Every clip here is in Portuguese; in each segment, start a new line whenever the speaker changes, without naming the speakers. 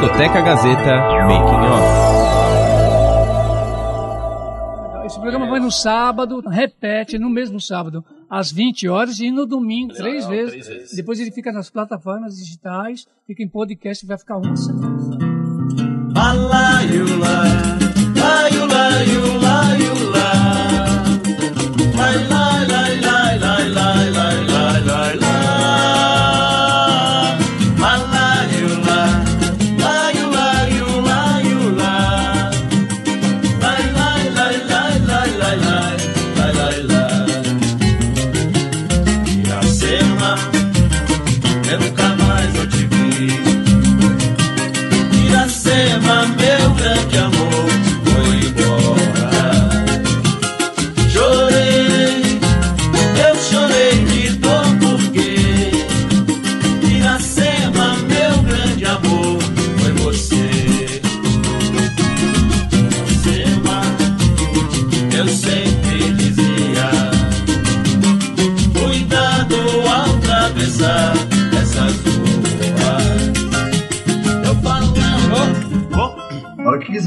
Discoteca Gazeta Making Off.
Esse programa vai no sábado, repete no mesmo sábado, às 20 horas, e no domingo, três, vezes.
três vezes.
Depois ele fica nas plataformas digitais, fica em podcast e vai ficar uma semana.
Iracema,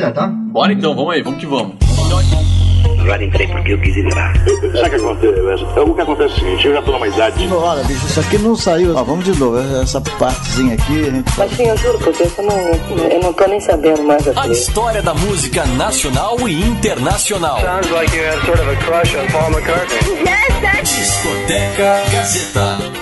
quiser, tá?
Bora então, vamos aí, vamos que vamos.
Agora entrei porque eu quis ir lá.
Sabe o que acontece? O que acontece é o seguinte, eu já tô numa idade.
Olha, bicho, isso aqui não saiu. Ó, vamos de novo. Essa partezinha aqui, a gente
Mas sim, eu juro por Deus, eu não, eu não tô nem sabendo mais
A
aqui.
história da música nacional e internacional.
Sounds like you have sort of a crush on Paul McCartney.
Discoteca Gazeta.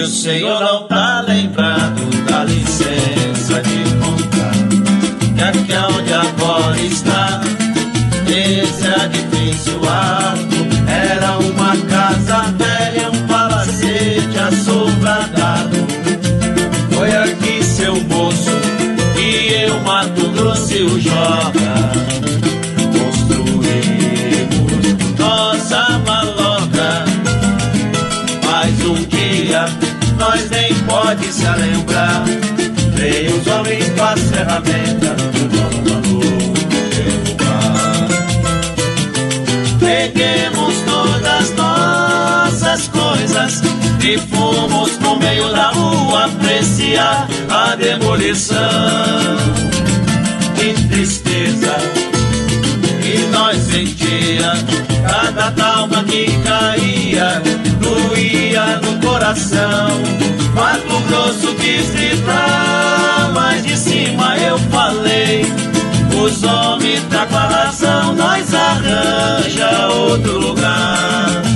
O senhor não assombrado. Foi aqui seu moço e eu Mato Grosso e o Joga construímos nossa maloca. Mas um dia nós nem pode se lembrar. Veio os homens com as ferramentas. Peguemos todas nossas coisas e fomos apreciar a demolição. Que tristeza. Que nós sentia cada talma que caía doía no coração. Mato Grosso quis gritar mas de cima eu falei. Os homens tá com a razão nós arranja outro lugar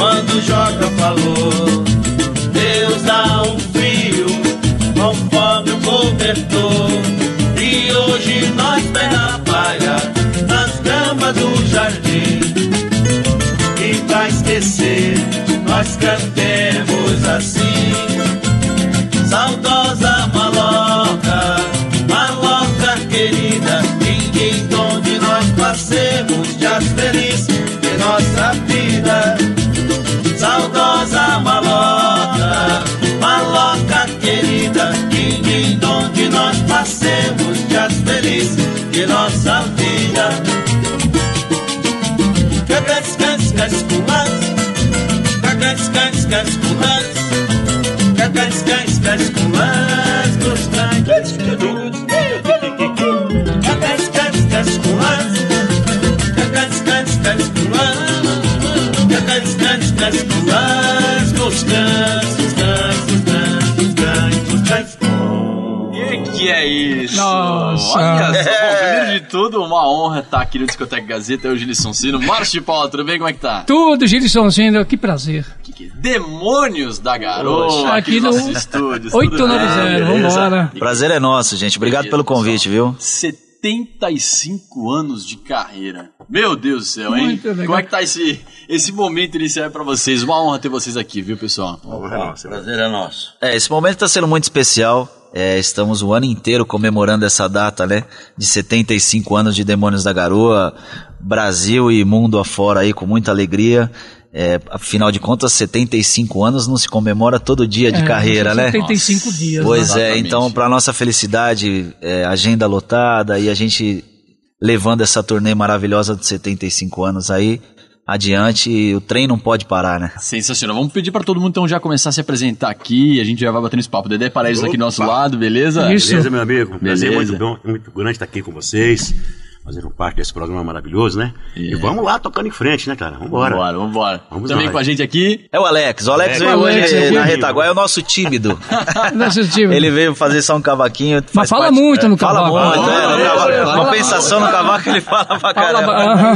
quando joga falou Deus dá um frio conforme o cobertor e hoje nós pé na palha nas gramas do jardim. E pra esquecer nós cantemos assim. Saudosa maloca maloca querida ninguém onde nós passemos dias felizes nós passemos dias felizes de nossa vida. Cacas, cas, cas, culas Cacas, cas, cas, culas Cacas, Dos cacas, Cacas, cas, cas, culas Cacas,
Que é isso?
Nossa.
Olha só, bom, primeiro de tudo, uma honra estar aqui no Discoteca Gazeta. Eu, Gilson Sino. Márcio de Paula, tudo bem? Como é que tá?
Tudo, Gilsonzinho, que prazer.
Que que- Demônios da Garoa, aqui
no
estúdios.
890,
tudo bem?
vambora.
Prazer é nosso, gente. Obrigado pelo convite, viu?
Você 75 anos de carreira. Meu Deus do céu, hein?
Muito legal.
Como é que tá esse, esse momento inicial pra vocês? Uma honra ter vocês aqui, viu, pessoal?
É.
Prazer é nosso.
É, esse momento está sendo muito especial. É, estamos o ano inteiro comemorando essa data, né? De 75 anos de Demônios da Garoa, Brasil e mundo afora aí com muita alegria. É, afinal de contas, 75 anos não se comemora todo dia de
É,
carreira, né?
75 dias.
Pois
né?
é, então para nossa felicidade, é, agenda lotada e a gente levando essa turnê maravilhosa de 75 anos aí adiante, o trem não pode parar, né?
Sensacional. Vamos pedir pra todo mundo então já começar a se apresentar aqui a gente já vai batendo esse papo. Dedé Paraíso aqui do nosso lado, beleza?
Isso.
Beleza, meu amigo? Um prazer
Beleza.
muito, bom, muito grande estar aqui com vocês, fazendo parte desse programa maravilhoso, né? E vamos lá, tocando em frente, né, cara? Vambora.
Vambora, vambora.
Vamos
Também
nós.
com a gente aqui,
É o Alex. O Alex
É,
veio hoje
Alex aqui.
na retaguarda, é o nosso tímido.
Nosso time.
Ele veio fazer só um cavaquinho.
Mas fala
parte-
muito no
Fala
cavaco.
muito, é, no
Fala,
cavaco.
fala,
Compensação no cavaco ele fala pra
Fala,
caramba.
aham.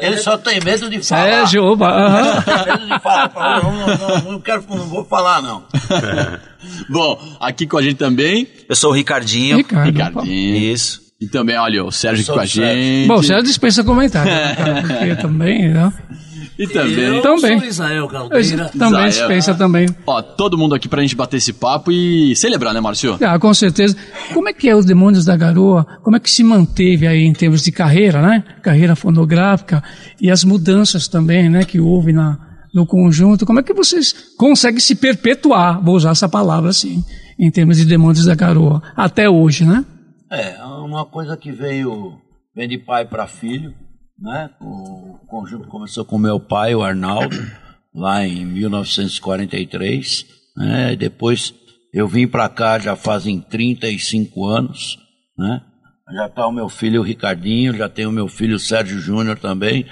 Ele só tem medo de falar.
Sérgio, opa, aham.
Tem medo de falar. Fala, Não, não, não, quero, não vou falar, não.
bom, aqui com a gente também,
Eu sou o Ricardinho.
Ricardo.
Ricardinho.
Isso.
E também, olha, o Sérgio aqui com a
Sérgio.
gente.
Bom, o Sérgio dispensa comentário, né, cara? Porque também, né?
E também.
Também.
sou Israel
Eu
Caldeira.
Também
Israel.
dispensa também.
Ó, todo mundo aqui pra gente bater esse papo e celebrar, né, Márcio?
Ah, com certeza. Como é que é os Demônios da Garoa? Como é que se manteve aí em termos de carreira, né? Carreira fonográfica e as mudanças também, né? Que houve na, no conjunto. Como é que vocês conseguem se perpetuar, vou usar essa palavra assim, em termos de Demônios da Garoa, até hoje, né?
É, uma coisa que veio, vem de pai para filho, né? O conjunto começou com meu pai, o Arnaldo, lá em 1943, né? Depois eu vim para cá já fazem 35 anos, né? Já tá o meu filho o Ricardinho, já tem o meu filho o Sérgio Júnior também.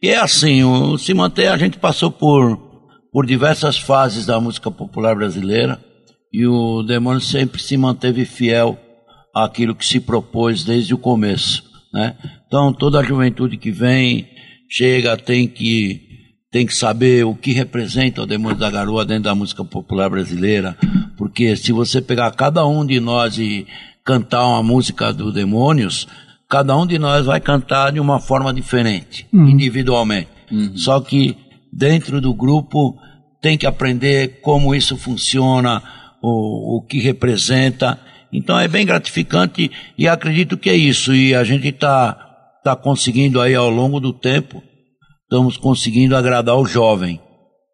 E é assim, o, se manter, a gente passou por, por diversas fases da música popular brasileira e o Demônio sempre se manteve fiel àquilo que se propôs desde o começo, né? Então toda a juventude que vem chega tem que tem que saber o que representa o Demônio da Garoa dentro da música popular brasileira, porque se você pegar cada um de nós e cantar uma música do Demônios, cada um de nós vai cantar de uma forma diferente, individualmente. Só que dentro do grupo tem que aprender como isso funciona, o, o que representa. Então é bem gratificante e acredito que é isso. E a gente está tá conseguindo aí ao longo do tempo, estamos conseguindo agradar o jovem.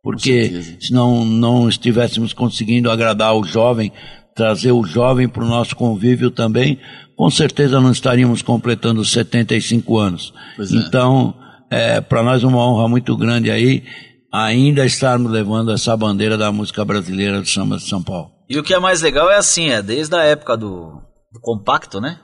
Porque se não, não estivéssemos conseguindo agradar o jovem, trazer o jovem para o nosso convívio também, com certeza não estaríamos completando 75 anos.
Pois é.
Então, é para nós uma honra muito grande aí, ainda estarmos levando essa bandeira da música brasileira do samba de São Paulo.
E o que é mais legal é assim, é desde a época do, do compacto, né?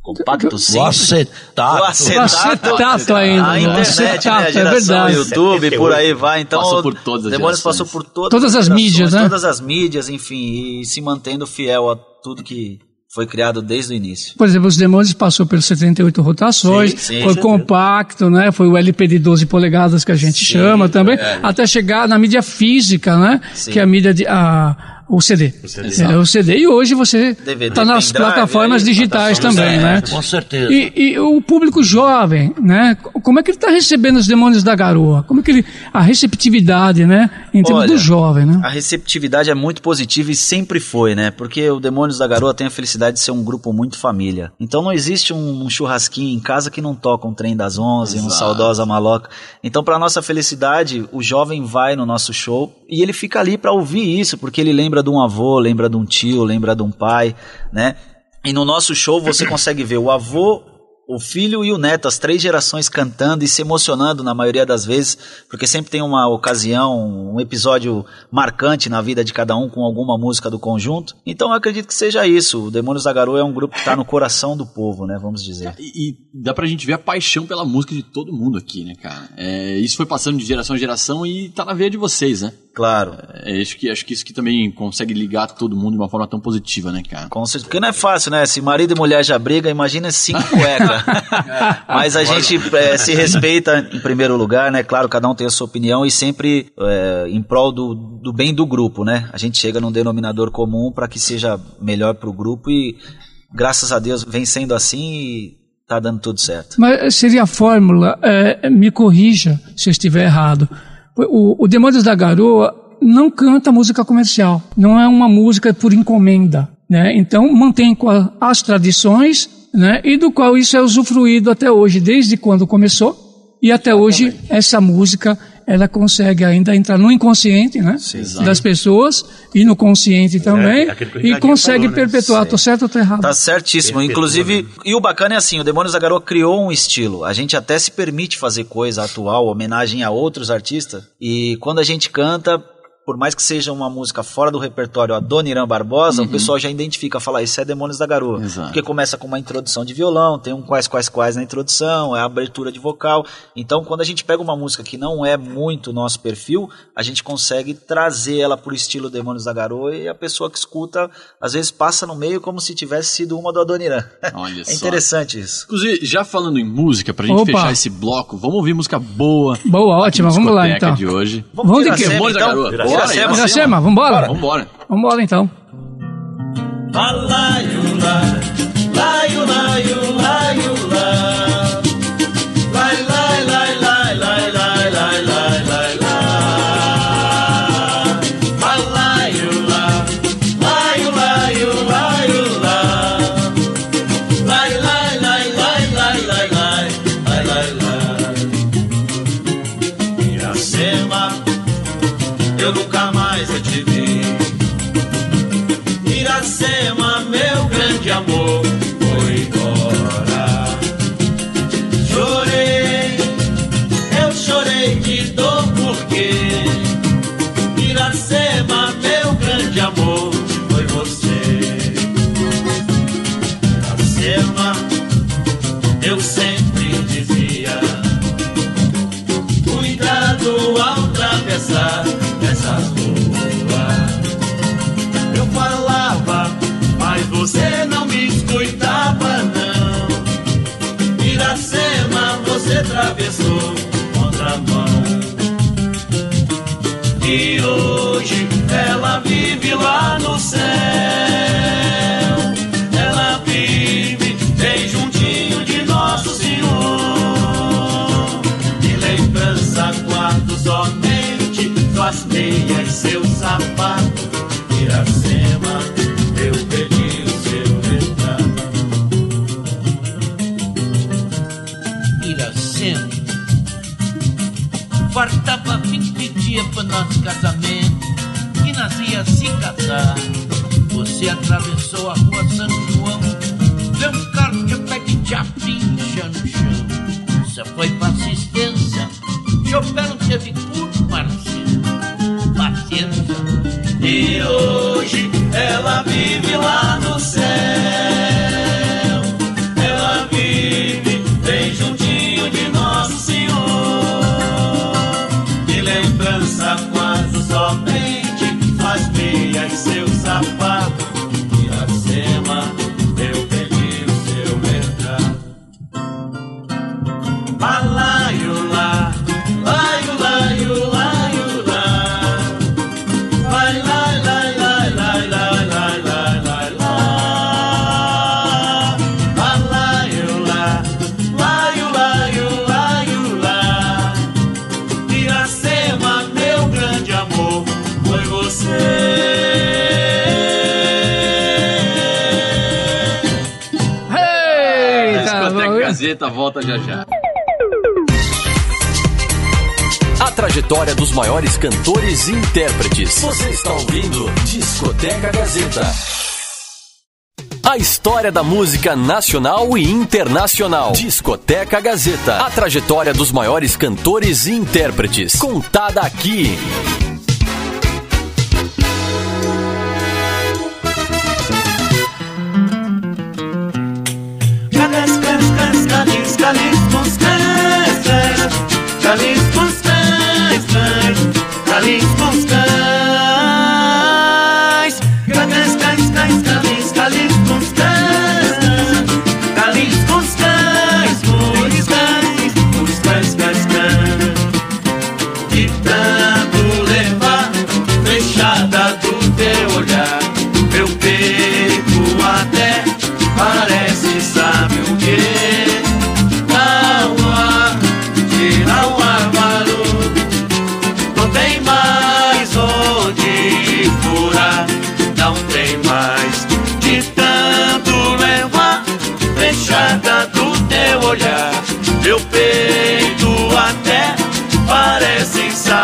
Compacto
O
sim.
acetato.
O acetato.
Acetato ainda,
A
né?
internet,
Acetato,
né? A
é
geração
verdade.
YouTube, por aí vai. Então,
Passou por todas as
Demônios passou por todas,
Todas as
gerações,
mídias, né?
Todas as mídias, enfim, e se mantendo fiel a tudo que foi criado desde o início.
Por exemplo, os Demônios passou pelas 78 rotações,
Sim, sim,
foi
sim.
compacto, né? Foi o LP de 12 polegadas que a gente chama também, até chegar na mídia física, né?
Sim.
Que é a mídia de a o CD. É, o CD. E hoje você está nas plataformas
aí,
digitais também, né?
Com certeza.
E, e o público jovem, né? Como é que ele está recebendo os demônios da garoa? Como é que ele. A receptividade, né? Em termos
Olha,
do jovem, né?
A receptividade é muito positiva e sempre foi, né? Porque o Demônios da Garoa tem a felicidade de ser um grupo muito família. Então não existe um, um churrasquinho em casa que não toca um trem das 11, um
Exato.
saudosa maloca. Então, para nossa felicidade, o jovem vai no nosso show e ele fica ali para ouvir isso, porque ele lembra de um avô, lembra de um tio, lembra de um pai, né? E no nosso show você consegue ver o avô, o filho e o neto, as três gerações cantando e se emocionando na maioria das vezes, porque sempre tem uma ocasião, um episódio marcante na vida de cada um com alguma música do conjunto. Então eu acredito que seja isso. O Demônios da Garoa é um grupo que está no coração do povo, né? Vamos dizer.
E, e dá pra gente ver a paixão pela música de todo mundo aqui, né, cara? É, isso foi passando de geração em geração e tá na veia de vocês, né?
Claro.
É, acho, que, acho que isso que também consegue ligar todo mundo de uma forma tão positiva, né, cara?
Com certeza, porque não é fácil, né? Se marido e mulher já briga, imagina cinco cuecas. Mas a gente é, se respeita em primeiro lugar, né? Claro, cada um tem a sua opinião e sempre é, em prol do, do bem do grupo, né? A gente chega num denominador comum para que seja melhor para o grupo e graças a Deus vem sendo assim e tá dando tudo certo.
Mas seria a fórmula, é, me corrija se eu estiver errado. O, o Demônios da Garoa não canta música comercial, não é uma música por encomenda. Né? Então mantém as tradições né? e do qual isso é usufruído até hoje, desde quando começou e até hoje essa música ela consegue ainda entrar no inconsciente né? das pessoas e no consciente também
É, que o
e consegue
falou, né?
perpetuar. Tô certo ou tô errado?
Tá certíssimo. Inclusive, e o bacana é assim, o Demônios da Garoa criou um estilo. A gente até se permite fazer coisa atual, homenagem a outros artistas. E quando a gente canta, por mais que seja uma música fora do repertório a Dona Irã Barbosa, o pessoal já identifica, fala, isso é Demônios da Garoa.
Exato.
Porque começa com uma introdução de violão, tem um quais, quais, quais na introdução, é a abertura de vocal. Então, quando a gente pega uma música que não é muito nosso perfil, a gente consegue trazer ela pro estilo Demônios da Garoa e a pessoa que escuta, às vezes passa no meio como se tivesse sido uma do Adoniran.
Olha
é
só.
interessante isso.
Inclusive, já falando em música, pra gente
Opa.
fechar esse bloco, vamos ouvir música boa.
Boa, ótima, vamos lá então.
de hoje.
Vamos de
Iracema,
quê?
Demônios da
então?
Garoa.
Iracema. Iracema,
vambora.
Vambora.
Vambora então.
Alaiula, laiula, laiula, laiula. Suas meias, seu sapato. Iracema, eu pedi o seu retrato.
Iracema. Faltava 20 dias para nosso casamento e nós ia se casar. Você atravessou a rua
vive lá no céu. Ela vive bem juntinho de Nosso Senhor. De lembrança quase somente faz meias seu sapato.
Gazeta volta já já.
A trajetória dos maiores cantores e intérpretes. Você está ouvindo Discoteca Gazeta. A história da música nacional e internacional. Discoteca Gazeta. A trajetória dos maiores cantores e intérpretes. Contada aqui.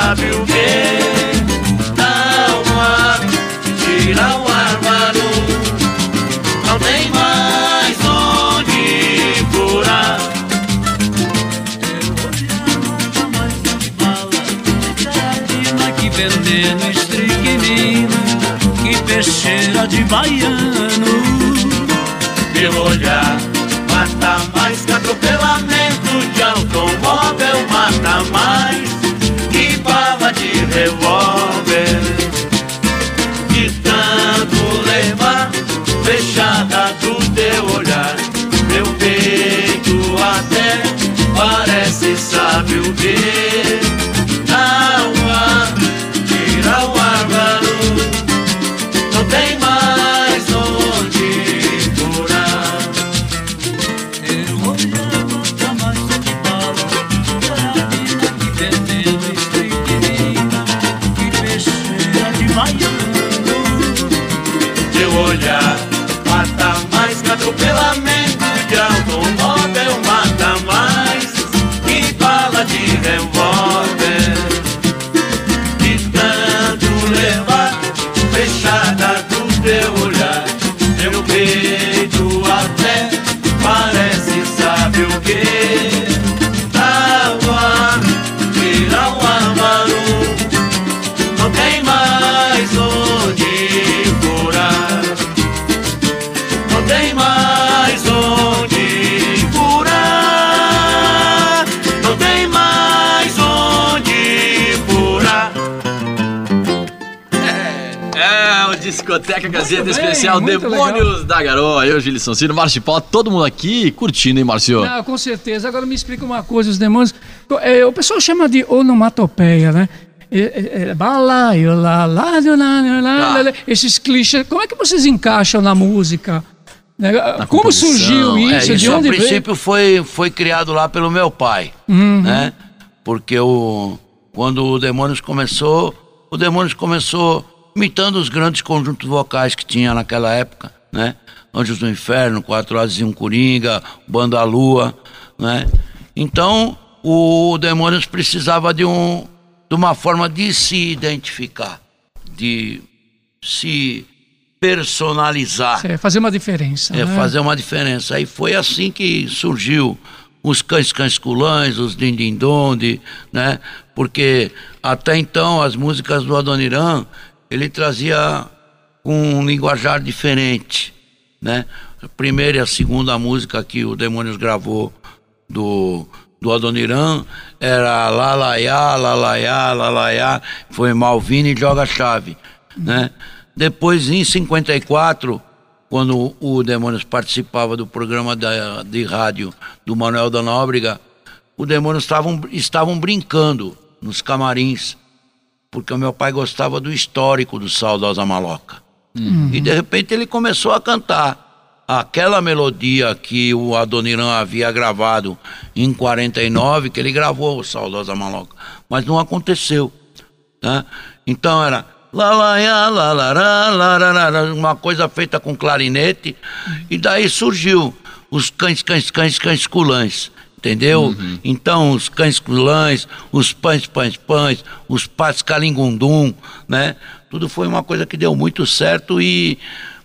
Sabe o que? Dá um ar, tira o armário, não tem mais onde furar.
Que veneno, estricnina, que peixeira de baiano.
Meu olhar mata mais que atropelamento de automóvel, mata mais revólver. De tanto levar fechada do teu olhar, meu peito até parece sabe o que?
Discoteca Gazeta
bem,
Especial Demônios da Garoa. Eu, Gilson Ciro, Márcio Pó, todo mundo aqui curtindo, hein, Márcio?
Não, com certeza. Agora me explica uma coisa, os demônios. É, o pessoal chama de onomatopeia, né? Esses clichês, como é que vocês encaixam na música? Né? Como
composição.
surgiu
É,
isso? de
isso
onde
a
veio?
princípio foi, foi criado lá pelo meu pai,
Uhum.
né? Porque o, quando o Demônios começou, o Demônios começou imitando os grandes conjuntos vocais que tinha naquela época, né? Anjos do Inferno, Quatro Asas e um Coringa, Banda Lua, né? Então, o Demônios precisava de, um, de uma forma de se identificar, de se personalizar.
É, fazer uma diferença.
É,
né?
fazer uma diferença. Aí foi assim que surgiu os cães cães culães, os dindindonde, né? Porque até então as músicas do Adoniran, ele trazia um linguajar diferente, né? A primeira e a segunda música que o Demônios gravou do do Adoniran era Lalaiá, Lalaiá, Lalaiá, foi Malvine e Joga Chave, né? Depois em 54 quando o Demônios participava do programa da, de rádio do Manuel da Nóbrega, o Demônios estavam, estavam brincando nos camarins, porque o meu pai gostava do histórico do Saudosa Maloca.
Uhum.
E de repente ele começou a cantar aquela melodia que o Adoniran havia gravado em 49, que ele gravou o Saudosa Maloca, mas não aconteceu. Né? Então era uma coisa feita com clarinete, e daí surgiu os cães, cães, cães, cães culãs, entendeu? Então, os cães culãs, os pães, pães, pães, os pás calingundum, né? Tudo foi uma coisa que deu muito certo e,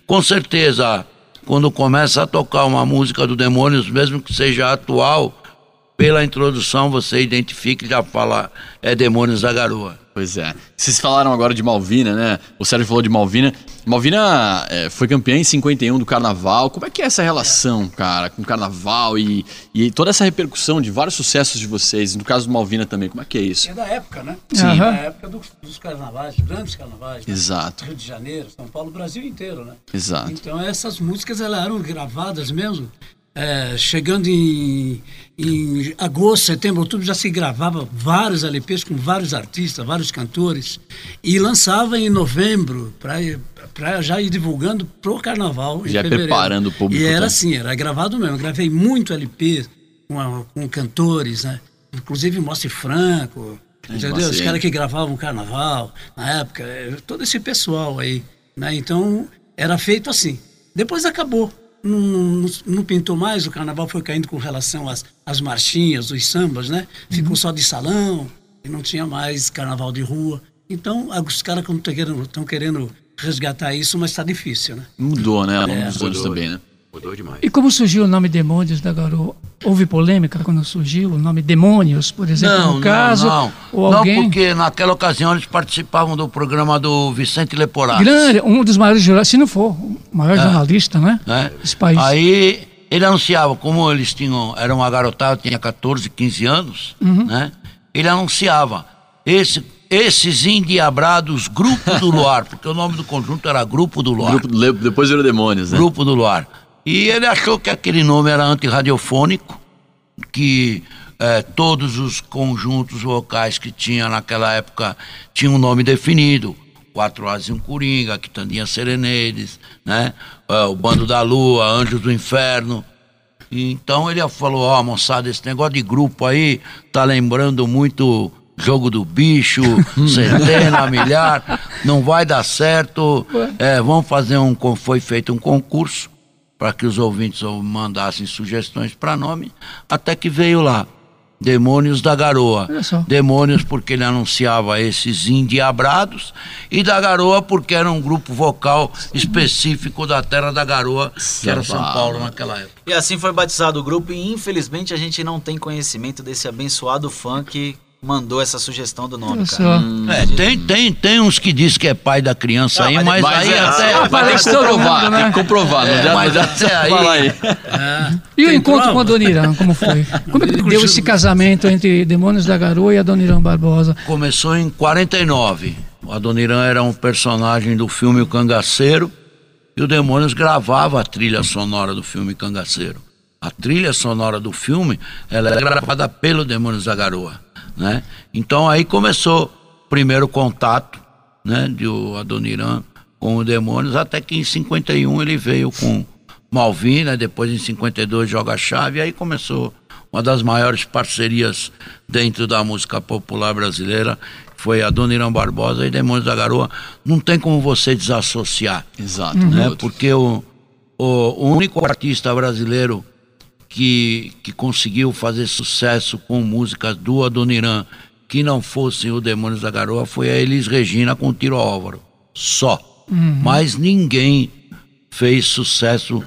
com certeza, quando começa a tocar uma música do Demônios, mesmo que seja atual, pela introdução você identifica e já fala, é Demônios da Garoa.
Pois é. Vocês falaram agora de Malvina, né? O Sérgio falou de Malvina. Malvina é, foi campeã em 51 do Carnaval. Como é que é essa relação, cara, com o Carnaval e, e toda essa repercussão de vários sucessos de vocês? No caso do Malvina também, como é que é isso?
É da época, né?
Sim.
Da época do- dos carnavais, grandes carnavais. né?
Exato.
Rio de Janeiro, São Paulo, Brasil inteiro, né?
Exato.
Então essas músicas elas eram gravadas mesmo. É, chegando em, em agosto, setembro, outubro, já se gravava vários LPs com vários artistas, vários cantores. E lançava em novembro, para já ir divulgando pro carnaval.
Já preparando o público
E era
também.
assim, era gravado mesmo. Eu gravei muito LP com, com cantores, né? Inclusive Mostre Franco,
Ai,
entendeu? Os caras que gravavam carnaval na época, todo esse pessoal aí, né? Então era feito assim. Depois acabou. Não, não, não pintou mais, o carnaval foi caindo com relação às, às marchinhas, os sambas, né? Ficou só de salão. e não tinha mais carnaval de rua. Então, os caras estão querendo, tão querendo resgatar isso, mas está difícil, né?
Mudou, né? Ao longo
É.
dos anos
Mudou.
também, né?
Mudou demais.
E como surgiu o nome Demônios da Garoa? Houve polêmica quando surgiu o nome Demônios, por exemplo,
Não,
no caso?
não, não.
Ou
Não,
alguém?
porque naquela ocasião eles participavam do programa do Vicente Leporati.
Grande, um dos maiores jornalistas, se não for, o maior
É.
jornalista, né?
né?
Desse país.
Aí ele anunciava, como eles tinham, era uma garotada, tinha 14, 15 anos,
Uhum.
né? Ele anunciava esse, esses endiabrados Grupo do Luar, porque o nome do conjunto era Grupo do Luar.
Grupo, depois virou Demônios, né?
Grupo do Luar. E ele achou que aquele nome era antirradiofônico, que eh, todos os conjuntos vocais que tinha naquela época tinham um nome definido. Quatro Asas e um Coringa, Quitandinha Serenedes, né? Eh, o Bando da Lua, Anjos do Inferno. E então ele falou, ó, moçada, esse negócio de grupo aí tá lembrando muito jogo do bicho, centena, milhar, não vai dar certo. É, vamos fazer um. Foi feito um concurso para que os ouvintes ou- mandassem sugestões para nome, até que veio lá. Demônios da Garoa. Demônios porque ele anunciava esses endiabrados e da Garoa porque era um grupo vocal específico da Terra da Garoa, que era São Paulo naquela época.
E assim foi batizado o grupo e infelizmente a gente não tem conhecimento desse abençoado fã que mandou essa sugestão do nome, cara.
só.
É, tem, tem, tem uns que diz que é pai da criança
Ah,
aí,
mas
mas,
depois
aí
é-
até.
Ah,
Vai ter que comprovar,
mundo, né?
tem que comprovar.
É,
não
mas até aí-
aí.
E o encontro com a Dona Irã, como foi? Como é que deu esse casamento entre Demônios da Garoa e a Dona Irã Barbosa?
Começou em 49. O Adoniran era um personagem do filme O Cangaceiro e o Demônios gravava a trilha sonora do filme Cangaceiro. A trilha sonora do filme ela é gravada pelo Demônios da Garoa, né? Então aí começou o primeiro contato, né, de o Adoniran com o Demônios, até que em 51 ele veio com Malvina, depois em 52 joga chave, aí começou uma das maiores parcerias dentro da música popular brasileira, foi a Dona Irã Barbosa e Demônios da Garoa. Não tem como você desassociar.
Exato.
Né? Porque o, o, o único artista brasileiro que, que conseguiu fazer sucesso com músicas do Adoniran que não fossem o Demônios da Garoa foi a Elis Regina com Tiro ao Álvaro. Só. Mas ninguém fez sucesso.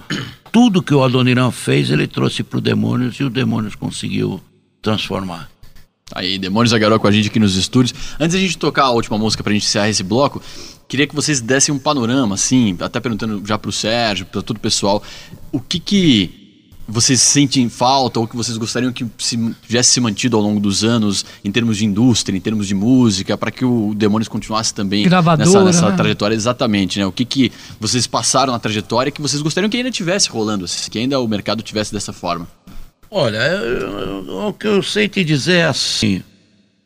Tudo que o Adoniran fez, ele trouxe pro Demônios e o Demônios conseguiu transformar.
Aí, Demônios da Garoa com a gente aqui nos estúdios. Antes da gente tocar a última música pra gente encerrar esse bloco, queria que vocês dessem um panorama, assim, até perguntando já pro Sérgio, pra todo o pessoal, o que que vocês sentem falta ou que vocês gostariam que se, tivesse se mantido ao longo dos anos em termos de indústria, em termos de música, para que o Demônios continuasse também
Gravadora,
nessa, nessa
né?
trajetória exatamente, né? O que que vocês passaram na trajetória que vocês gostariam que ainda tivesse rolando, assim, que ainda o mercado tivesse dessa forma?
Olha, eu- eu- o que eu sei te dizer é assim: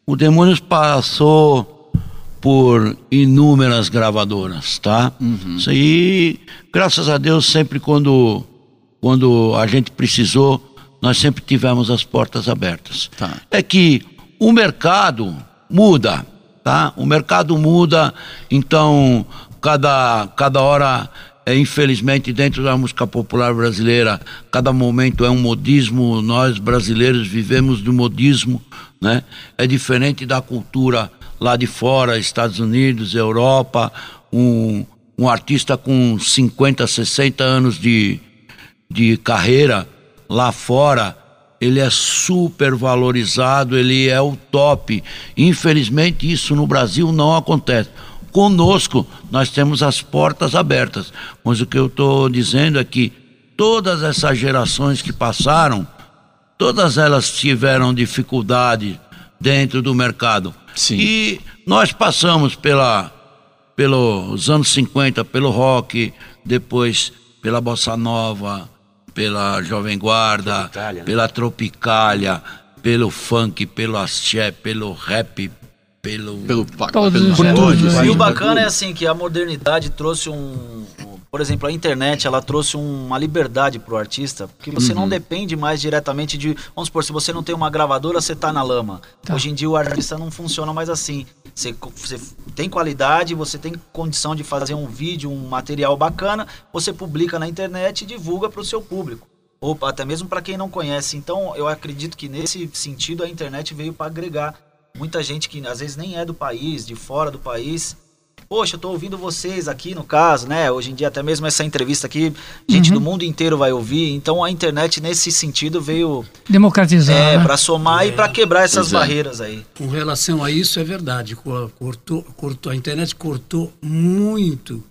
o Demônios passou por inúmeras gravadoras, tá? Isso aí, graças a Deus, sempre quando, quando a gente precisou, nós sempre tivemos as portas abertas.
Tá.
É que o mercado muda, tá? O mercado muda, então cada, cada hora, é, infelizmente, dentro da música popular brasileira, cada momento é um modismo. Nós brasileiros vivemos do modismo, né? É diferente da cultura lá de fora, Estados Unidos, Europa, um, um artista com 50, 60 anos de, de carreira lá fora, ele é super valorizado, ele é o top. Infelizmente, isso no Brasil não acontece. Conosco, nós temos as portas abertas. Mas o que eu estou dizendo é que todas essas gerações que passaram, todas elas tiveram dificuldade dentro do mercado.
Sim.
E nós passamos pela, pelos anos 50, pelo rock, depois pela bossa nova, pela jovem guarda,
Tropicália, né?
pela tropicália, pelo funk, pelo axé, pelo rap, pelo
Pelo, pelo
os
por
gêneros,
tudo,
né?
assim.
E o bacana é assim que a modernidade trouxe um, um- por exemplo, a internet, ela trouxe uma liberdade pro artista, porque você
Uhum.
não depende mais diretamente de, vamos supor, se você não tem uma gravadora, você tá na lama.
Tá.
Hoje em dia o artista não funciona mais assim. Você, você tem qualidade, você tem condição de fazer um vídeo, um material bacana, você publica na internet e divulga para o seu público. Ou até mesmo para quem não conhece. Então, eu acredito que nesse sentido a internet veio para agregar Muita gente que às vezes nem é do país, de fora do país. Poxa, eu tô ouvindo vocês aqui no caso, né? Hoje em dia, até mesmo essa entrevista aqui, gente
Uhum.
do mundo inteiro vai ouvir. Então a internet, nesse sentido, veio
Democratizar.
é,
né?
para somar e para quebrar essas
é.
barreiras aí.
Com relação a isso, é verdade. co- Cortou, cortou, a internet cortou muito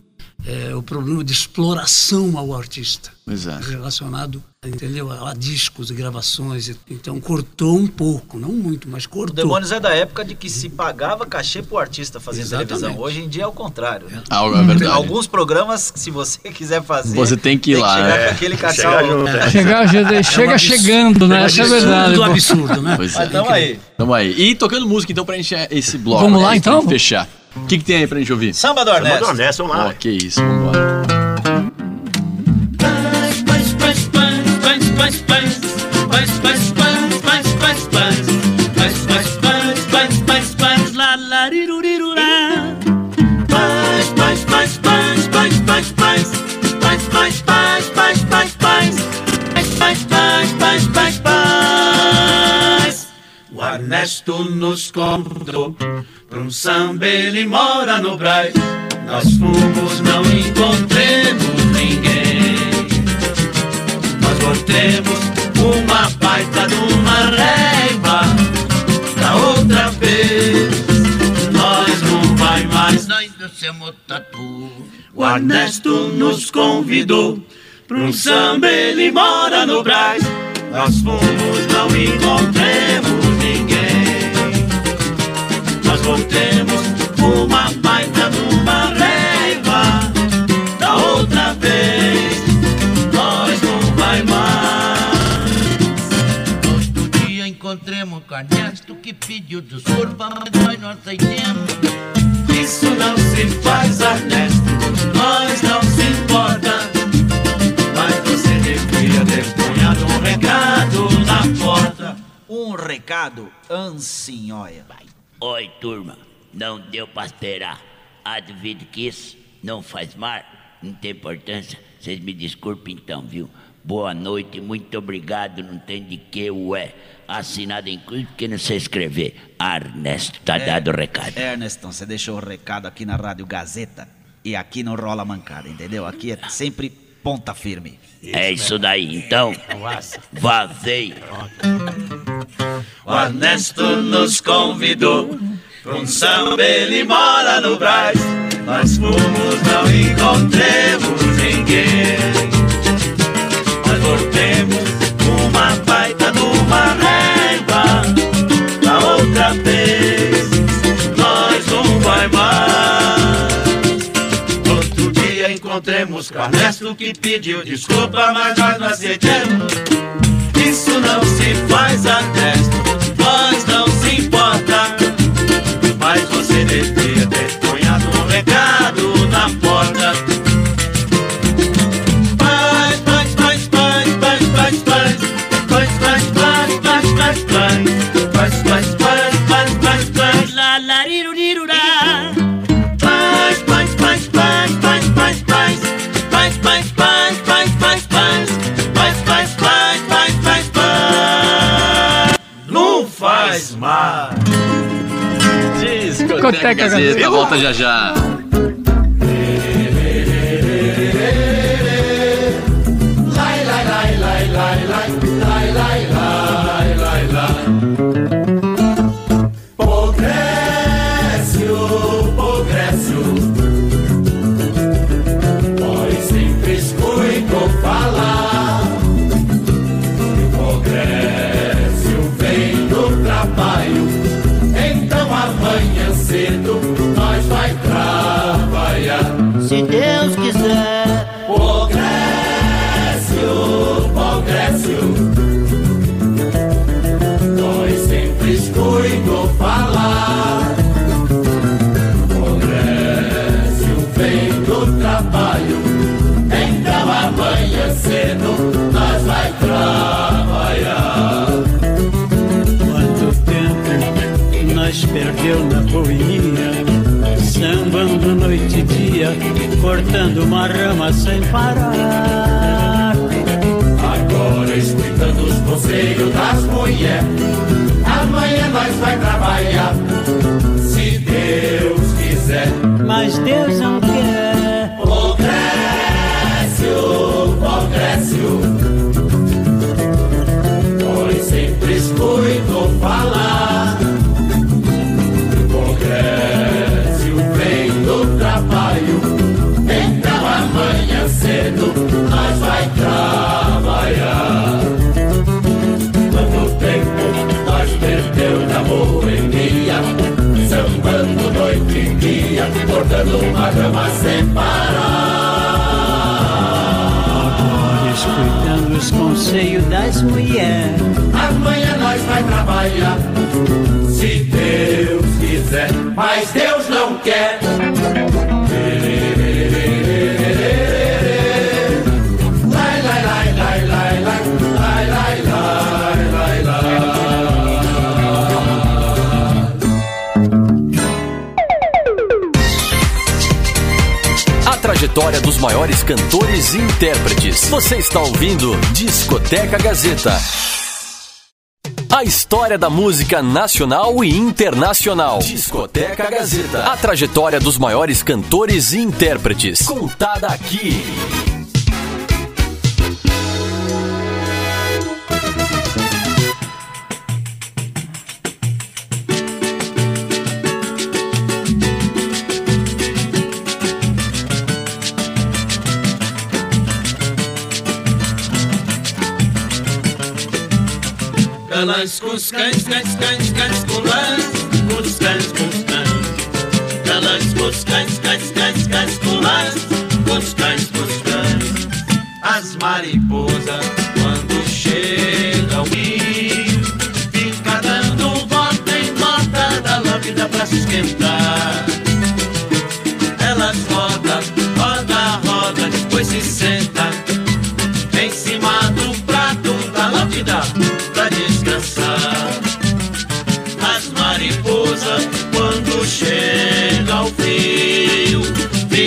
é, o problema de exploração ao artista.
Pois é.
Relacionado, entendeu? A, a discos e gravações. Então cortou um pouco, não muito, mas
O
cortou.
Demônios é da época de que se pagava cachê pro artista fazer
Exatamente.
televisão. Hoje em dia é o contrário. né?
Ah, é verdade.
Alguns programas, se você quiser fazer,
Você tem que ir lá,
chegar
né?
com aquele cachê.
Chegar junto, é.
Chegar, chega, chega chegando, né? Essa é a verdade. pô.
Pois
Mas tamo aí.
Tamo aí. E tocando música, então, pra encher esse bloco.
Vamos lá,
né,
então?
pra fechar. O que, que tem aí pra gente ouvir?
Samba do Ernesto.
Samba do Ernesto, vamos lá.
Ó, que isso, vambora.
Ernesto nos convidou pra um samba, ele mora no Braz. Nós fomos, não encontremos ninguém. Nós voltemos uma baita de uma raiva. Da outra vez, nós não vai mais.
Nós descemos tatu.
O Ernesto nos convidou pra um samba, ele mora no Braz. Nós fomos, não encontremos Nós voltemos uma baita numa raiva. Da outra vez, nós não vai mais.
Outro dia encontremos com Ernesto que pediu desculpa, mas nós não aceitemos.
Isso não se faz, Ernesto. Nós não se importa. Mas você devia ter punhado um recado na porta.
Um recado, ansinhoia.
Oi, turma. Não deu pra esperar. Advido que isso não faz mal, não tem importância. Vocês me desculpem então, viu? Boa noite, muito obrigado. Não tem de que, ué. Assinado em cruz porque não sei escrever. Ernesto, tá dado o recado.
É, Ernestão, você deixou o recado aqui na Rádio Gazeta. E aqui não rola mancada, entendeu? Aqui é sempre ponta firme.
É isso daí, então. Vazei.
O Ernesto nos convidou pra um samba, ele mora no Braz. Nós fomos, não encontremos ninguém. Nós voltemos uma baita de uma raiva. Encontremos com Ernesto que pediu desculpa, mas nós não aceitamos. Isso não se faz Ernesto, nós não se importa. Mas você devia ter punhado um recado na porta.
Discoteca Gazeta, volta já já.
espreitando uma rama sem parar.
Agora escutando os conselhos das mulheres, amanhã nós vai trabalhar,
se Deus
quiser. Mas Deus não cedo nós vai trabalhar. Quanto tempo nós perdeu na boemia, sambando noite e dia, cortando uma grama sem
Agora escutando os conselhos das mulheres.
Amanhã nós vai trabalhar, se Deus quiser, mas Deus não quer.
Trajetória dos maiores cantores e intérpretes. Você está ouvindo Discoteca Gazeta. A história da música nacional e internacional. Discoteca Gazeta. A trajetória dos maiores cantores e intérpretes. Contada aqui.
Galãs com os cães, cães, cães, cães com lãs, com os cães, com os cães. Galãs com os cães, cães, cães, cães com lãs, com os cães, com os cães. As mariposas, quando chegam e fica dando volta em volta da lâmpada pra se esquentar.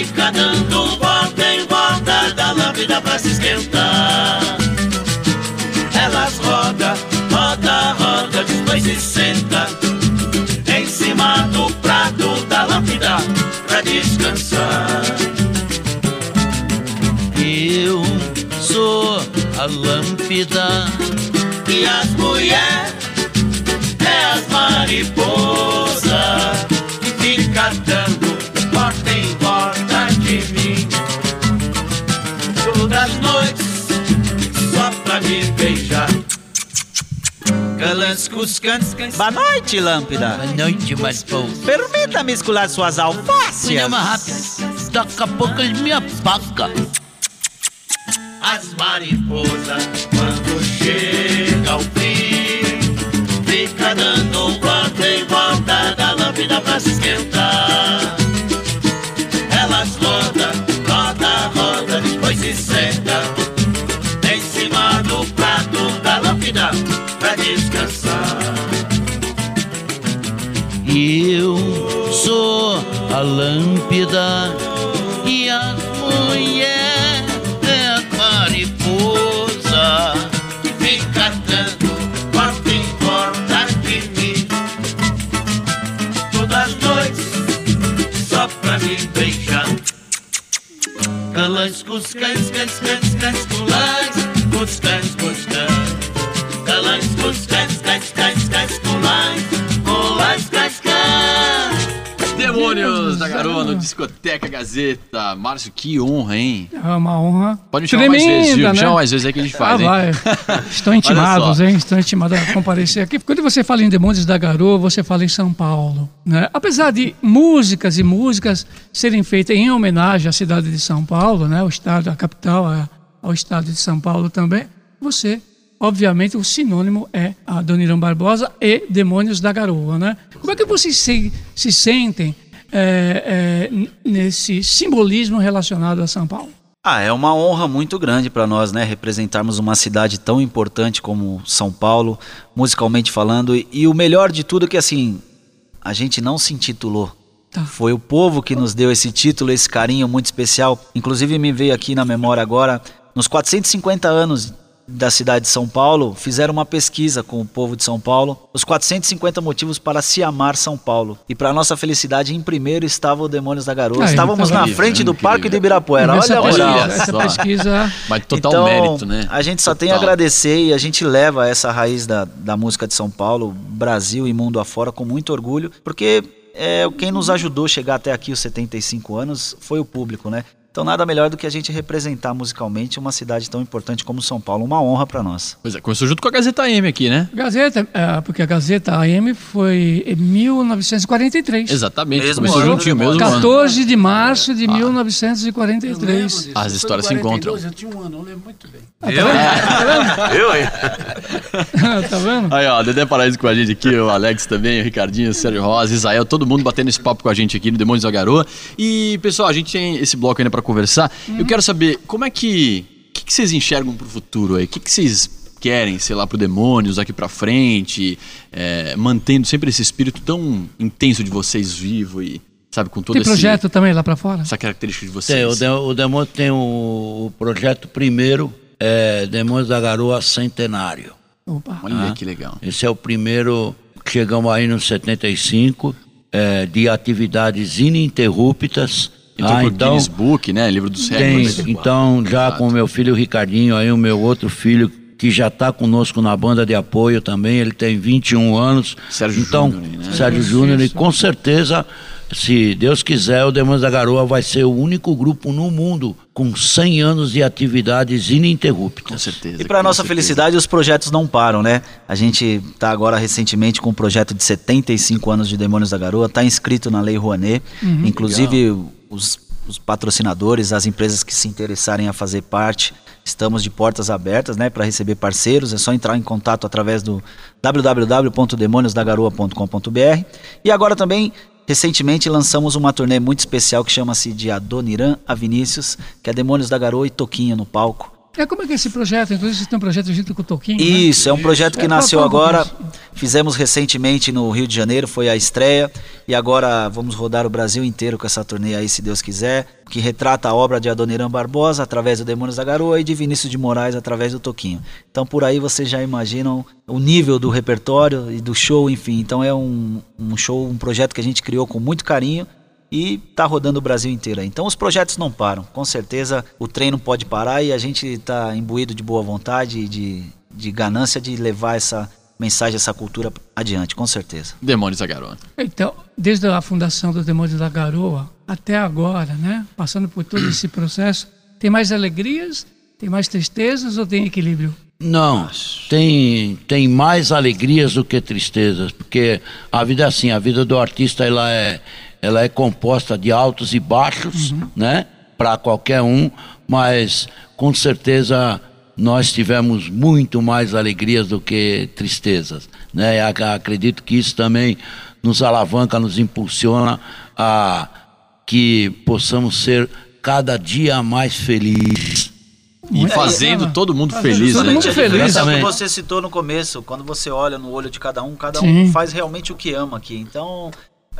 Fica dando volta em volta da lâmpada pra se esquentar. Elas roda, roda, roda, depois se senta em cima do prato da lâmpada pra descansar.
Eu sou a lâmpada
E as mulheres é as mariposas que fica dando Galãs.
Boa noite, Lâmpada.
Boa noite.
Permita-me escular suas alfácias.
Olha mais rápido. Daqui a pouco ele me apaga.
As mariposas, quando chega ao fim, fica dando volta em volta da lâmpada pra se esquentar.
Eu sou a lâmpada e as mulheres é a mariposa.
Fica dando volta em de mim Todas as noites só pra me beijar Galãs com os cães, cães, cães, cães com
Demônios da Garoa no Discoteca Gazeta. Márcio, que honra, hein?
É uma honra.
Pode me chamar mais vezes, Gil.
Tremenda,
Me
né?
chama mais vezes aí que a gente faz,
ah,
hein?
Estão intimados, hein? Estão intimados a comparecer aqui. Quando você fala em Demônios da Garoa, você fala em São Paulo. Né? Apesar de músicas e músicas serem feitas em homenagem à cidade de São Paulo, né? o estado, a capital, a- ao estado de São Paulo também, você, obviamente, o sinônimo é a Dona Irã Barbosa e Demônios da Garoa. Né? Como é que vocês se, se sentem é, é, nesse simbolismo relacionado a São Paulo?
Ah, é uma honra muito grande para nós, né? Representarmos uma cidade tão importante como São Paulo, musicalmente falando. E, e o melhor de tudo é que, assim, a gente não se intitulou. Foi o povo que nos deu esse título, esse carinho muito especial. Inclusive, me veio aqui na memória agora, nos 450 anos da cidade de São Paulo fizeram uma pesquisa com o povo de São Paulo, os 450 motivos para se amar São Paulo. E para nossa felicidade, em primeiro estava o Demônios da Garoa.
Ah,
Estávamos na
incrível,
frente do
incrível.
Parque do Ibirapuera. Olha a moral.
pesquisa- essa pesquisa
Mas total
então,
mérito, né?
A gente só tem a
Total.
agradecer e a gente leva essa raiz da, da música de São Paulo, Brasil e mundo afora com muito orgulho, porque é, quem nos ajudou a chegar até aqui, os 75 anos, foi o público, né? Então nada melhor do que a gente representar musicalmente uma cidade tão importante como São Paulo. Uma honra para nós.
Pois é, começou junto com a Gazeta M aqui, né?
Gazeta, é, porque a Gazeta AM foi em 1943.
Exatamente,
Mesmo
começou
ano,
juntinho, mesmo ano.
14 de março de 1943.
As histórias se encontram.
Eu tinha um ano, eu lembro muito bem.
Eu, hein?
tá vendo?
Aí, ó, Dedé Paraíso com a gente aqui, o Alex também, o Ricardinho, o Sérgio Rosa, Israel, todo mundo batendo esse papo com a gente aqui no Demônios da Garoa. E, pessoal, a gente tem esse bloco ainda pra conversar. Eu quero saber como é que. O que, que vocês enxergam pro futuro aí? O que, que vocês querem, sei lá, pro Demônios daqui pra frente? é, mantendo sempre esse espírito tão intenso de vocês vivo e, sabe, com todo
Tem
esse,
projeto também lá pra fora?
essa característica de
Tem,
vocês.
o, De- o Demônio tem o, o projeto primeiro, é Demônios da Garoa Centenário.
Opa.
Olha
Ah.
que legal.
Esse é o primeiro, chegamos aí no 75, é, de atividades ininterruptas.
Então,
Ah, então,
Guinness Book, né? Livro dos
tem,
recordes.
então já com o meu filho Ricardinho, aí o meu outro filho que já está conosco na banda de apoio também, ele tem 21 anos.
Sérgio
então,
Júnior, né?
Sérgio Júnior, e com certeza, se Deus quiser, o Demônios da Garoa vai ser o único grupo no mundo com 100 anos de atividades ininterruptas.
Com certeza.
E para nossa
certeza.
felicidade, os projetos não param, né? A gente tá agora recentemente com um projeto de 75 anos de Demônios da Garoa, tá inscrito na Lei Rouanet. Inclusive, os, os patrocinadores, as empresas que se interessarem a fazer parte, estamos de portas abertas, né, para receber parceiros. É só entrar em contato através do www.demoniosdagaroa.com.br. E agora também Recentemente lançamos uma turnê muito especial que chama-se de Adoniran a Vinícius, que é Demônios da Garoa e Toquinha no palco.
É, como é que é esse projeto? Inclusive, vocês têm um projeto junto com o Toquinho? né?
Isso, é um projeto que
É,
nasceu agora. Fizemos recentemente no Rio de Janeiro, foi a estreia. E agora vamos rodar o Brasil inteiro com essa turnê aí, se Deus quiser. Que retrata a obra de Adoniran Barbosa através do Demônios da Garoa e de Vinícius de Moraes através do Toquinho. Então por aí vocês já imaginam o nível do repertório e do show, enfim. Então é um, um show, um projeto que a gente criou com muito carinho e tá rodando o Brasil inteiro. aí. Então os projetos não param. Com certeza o trem não pode parar e a gente está imbuído de boa vontade e de, de ganância de levar essa mensagem, essa cultura adiante, com certeza.
Demônios da Garoa.
Então, desde a fundação do Demônios da Garoa até agora, né? Passando por todo esse processo, tem mais alegrias, tem mais tristezas ou tem equilíbrio?
Não, tem, tem mais alegrias do que tristezas, porque a vida é assim, a vida do artista ela é, ela é composta de altos e baixos, né? Para qualquer um, mas com certeza nós tivemos muito mais alegrias do que tristezas, né? Ac- Acredito que isso também nos alavanca, nos impulsiona a que possamos ser cada dia mais felizes.
E fazendo todo mundo feliz,
todo
né?
mundo feliz.
É que você citou no começo, quando você olha no olho de cada um, cada
Sim.
um faz realmente o que ama aqui. Então,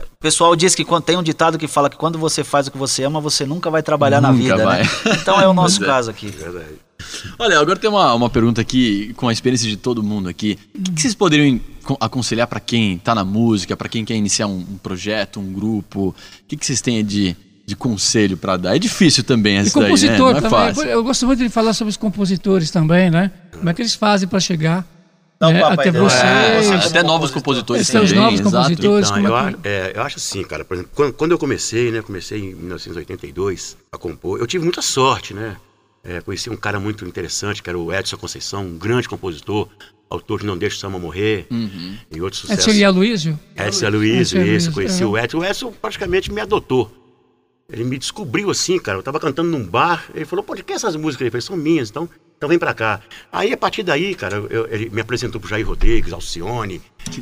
o pessoal diz que quando tem um ditado que fala que quando você faz o que você ama, você nunca vai trabalhar na
Nunca
vida,
vai.
né? Então é o nosso
é.
caso aqui.
Olha, agora tem uma, uma pergunta aqui, com a experiência de todo mundo aqui. O que, que vocês poderiam con- aconselhar para quem tá na música, para quem quer iniciar um, um projeto, um grupo? O que, que vocês têm de, de conselho para dar? É difícil também
E
essa daí, né?
compositor
Não é
também.
fácil.
Eu gosto muito de falar sobre os compositores também, né? Como é que eles fazem para chegar
Dá um
né,
papo aí
até vocês?
É, você
Até novos compositores
Esses são os
também,
novos
exato.
compositores.
Então, eu,
é
a-
que-
é, eu acho assim, cara, por exemplo, quando, quando eu comecei, né, comecei em 1982 a compor, eu tive muita sorte, né? É, conheci um cara muito interessante, que era o Edson Conceição, um grande compositor, autor de Não Deixe o Samba Morrer,
Uhum.
e outros
É
sucessos.
Aloysio?
Edson Aloysio,
Edson
isso,
Aloysio,
conheci
é.
o Edson. O Edson praticamente me adotou. Ele me descobriu assim, cara. Eu tava cantando num bar, ele falou, pô, de que essas músicas aí? Eu falei, são minhas, então, então vem pra cá. Aí, a partir daí, cara, eu- ele me apresentou pro Jair Rodrigues, Alcione,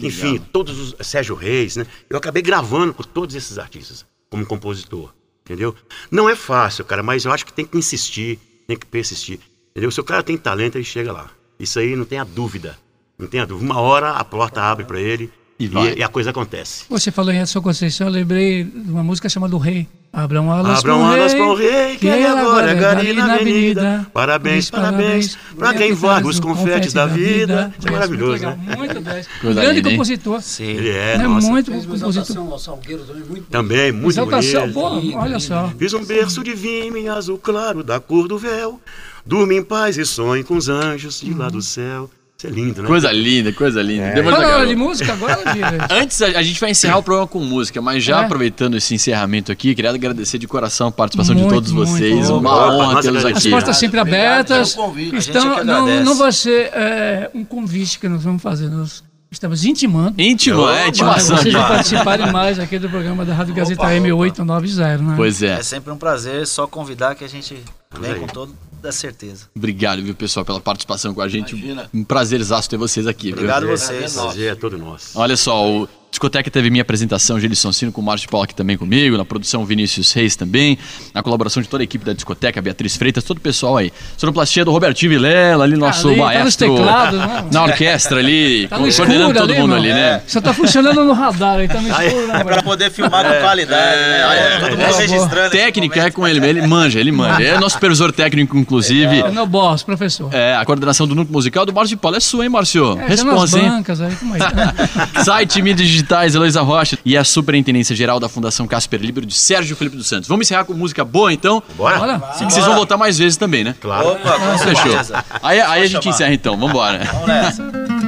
enfim, todos os. Sérgio Reis, né? Eu acabei gravando com todos esses artistas, como compositor, entendeu? Não é fácil, cara, mas eu acho que tem que insistir, tem que persistir. Entendeu? Se o cara tem talento, ele chega lá. Isso aí não tem a dúvida. Não tem a dúvida. Uma hora a porta abre pra ele. E,
vai.
e a coisa acontece.
Você falou em Edson Conceição, eu lembrei de uma música chamada O Rei. Abram alas
Abram
pro
alas
rei,
para o rei, que ele agora é gari na avenida. Parabéns,
Diz
parabéns, para quem varga os confetes da vida. Isso é maravilhoso, né?
Muito bem. Grande
hein?
compositor.
Ele é,
é
nossa.
muito
Fez
compositor.
exaltação ao Salgueiro também, muito
Também, muito
Exaltação,
bonito.
pô, olha só.
Fiz um berço de vime azul claro da cor do véu. Durma em paz e sonhe com os anjos de lá do céu. Isso é lindo, né?
Coisa linda, coisa linda.
É.
Fala de música agora, Dias?
Antes, a, a gente vai encerrar o programa com música, mas já
É.
aproveitando esse encerramento aqui, queria agradecer de coração a participação de
Muito,
todos
muito.
vocês. Uma
opa,
honra tê-los.
As
aqui.
portas sempre abertas.
pelo convite, a gente
Então,
é que
não, não vai ser é, um convite que nós vamos fazer. Nós estamos intimando.
Íntimo, é, intimação.
vocês participarem mais aqui do programa da Rádio Gazeta M890, né?
Pois é.
É sempre um prazer, só convidar que a gente vem com toda certeza.
Obrigado, viu, pessoal, pela participação com a gente. Um prazerzaço ter vocês aqui. viu?
Obrigado vocês.
Prazer é todo nosso.
Olha só, o Discoteca teve minha apresentação, Gelisson Sino, com o Márcio Paulo aqui também comigo, na produção Vinícius Reis também, na colaboração de toda a equipe da Discoteca, Beatriz Freitas, todo o pessoal aí. Sonoplastia do Robertinho Vilela, ali nosso
Ali, tá
maestro.
teclados, né?
Na orquestra ali,
Tá no
coordenando
escuro
todo
ali,
mundo ali, né?
Só tá funcionando no radar aí, tá no escuro, né?
É pra poder filmar com qualidade, né? Olha, todo mundo registrando.
Técnica é com ele, ele manja, ele manja. É nosso supervisor técnico, inclusive.
É meu boss, professor.
É, a coordenação do núcleo musical do Márcio Paulo é sua, hein, Márcio?
É,
Responsa, hein?
bancas aí, como é?
Site Mídias Digitais, Heloísa Rocha e a Superintendência Geral da Fundação Casper Libero de Sérgio Felipe dos Santos. Vamos encerrar com música boa, então?
Bora?
Bora.
Sim, que vocês vão voltar mais vezes também, né?
Claro.
Opa, com
Fechou. Aí, aí a gente
chamar.
encerra então, vambora.
Vamos nessa.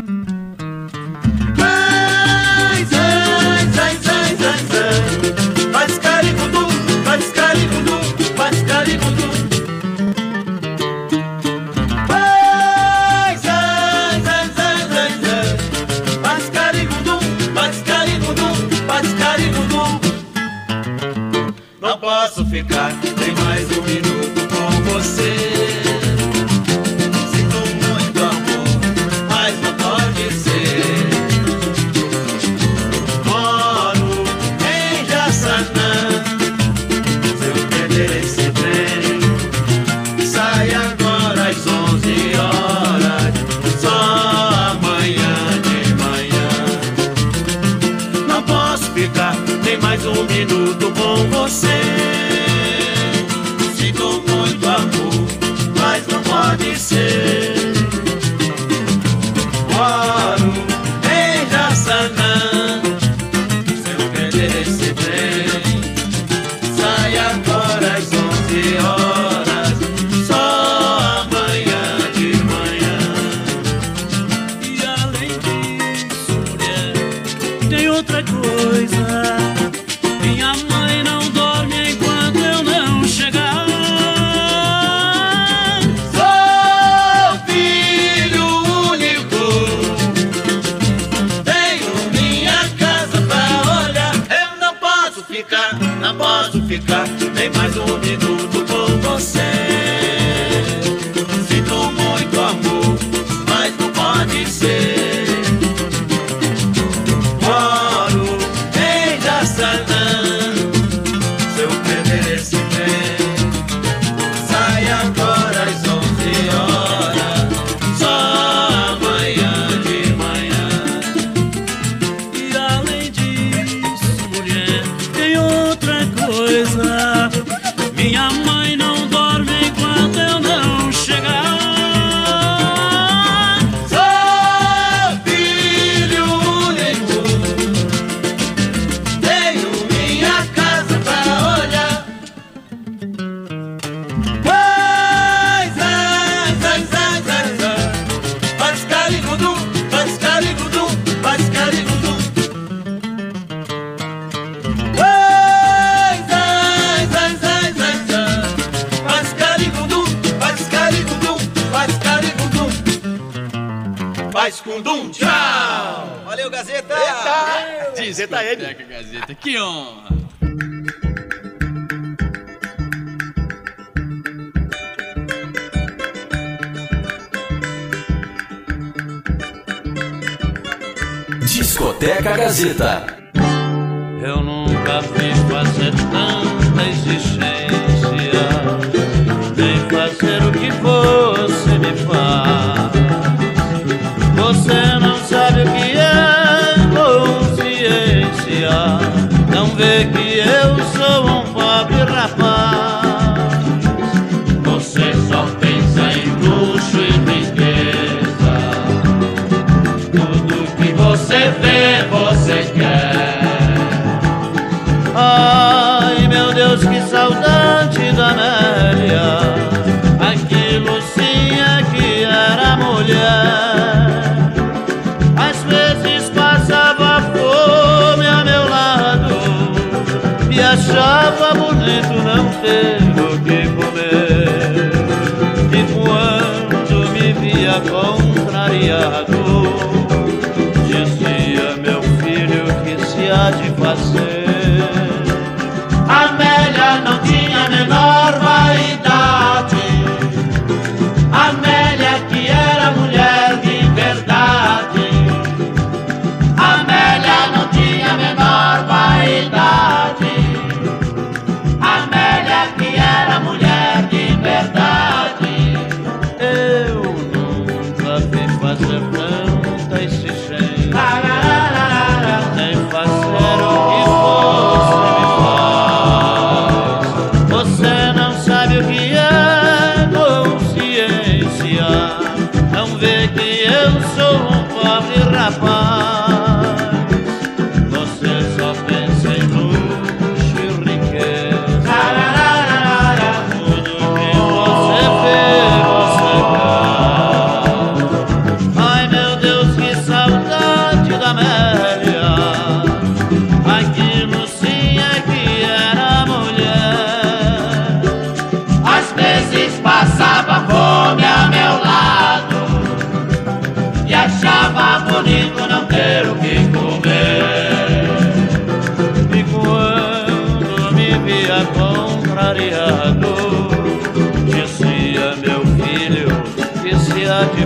Ficar nem mais um minuto com você.
Discoteca Gazeta.
Eu nunca
vi fazer tanta existência, nem fazer o que você me faz. Você não sabe o que é consciência, não vê que eu sou um pobre rapaz. criado Azrael.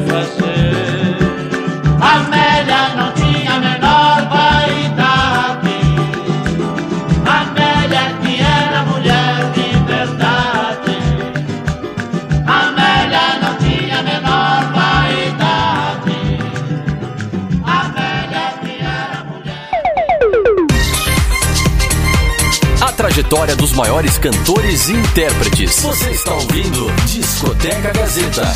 fazer.
Amélia não tinha a menor vaidade. Amélia é que era mulher de verdade. Amélia não tinha a menor vaidade. Amélia é que era mulher.
A trajetória dos maiores cantores e intérpretes. Você está ouvindo Discoteca Gazeta.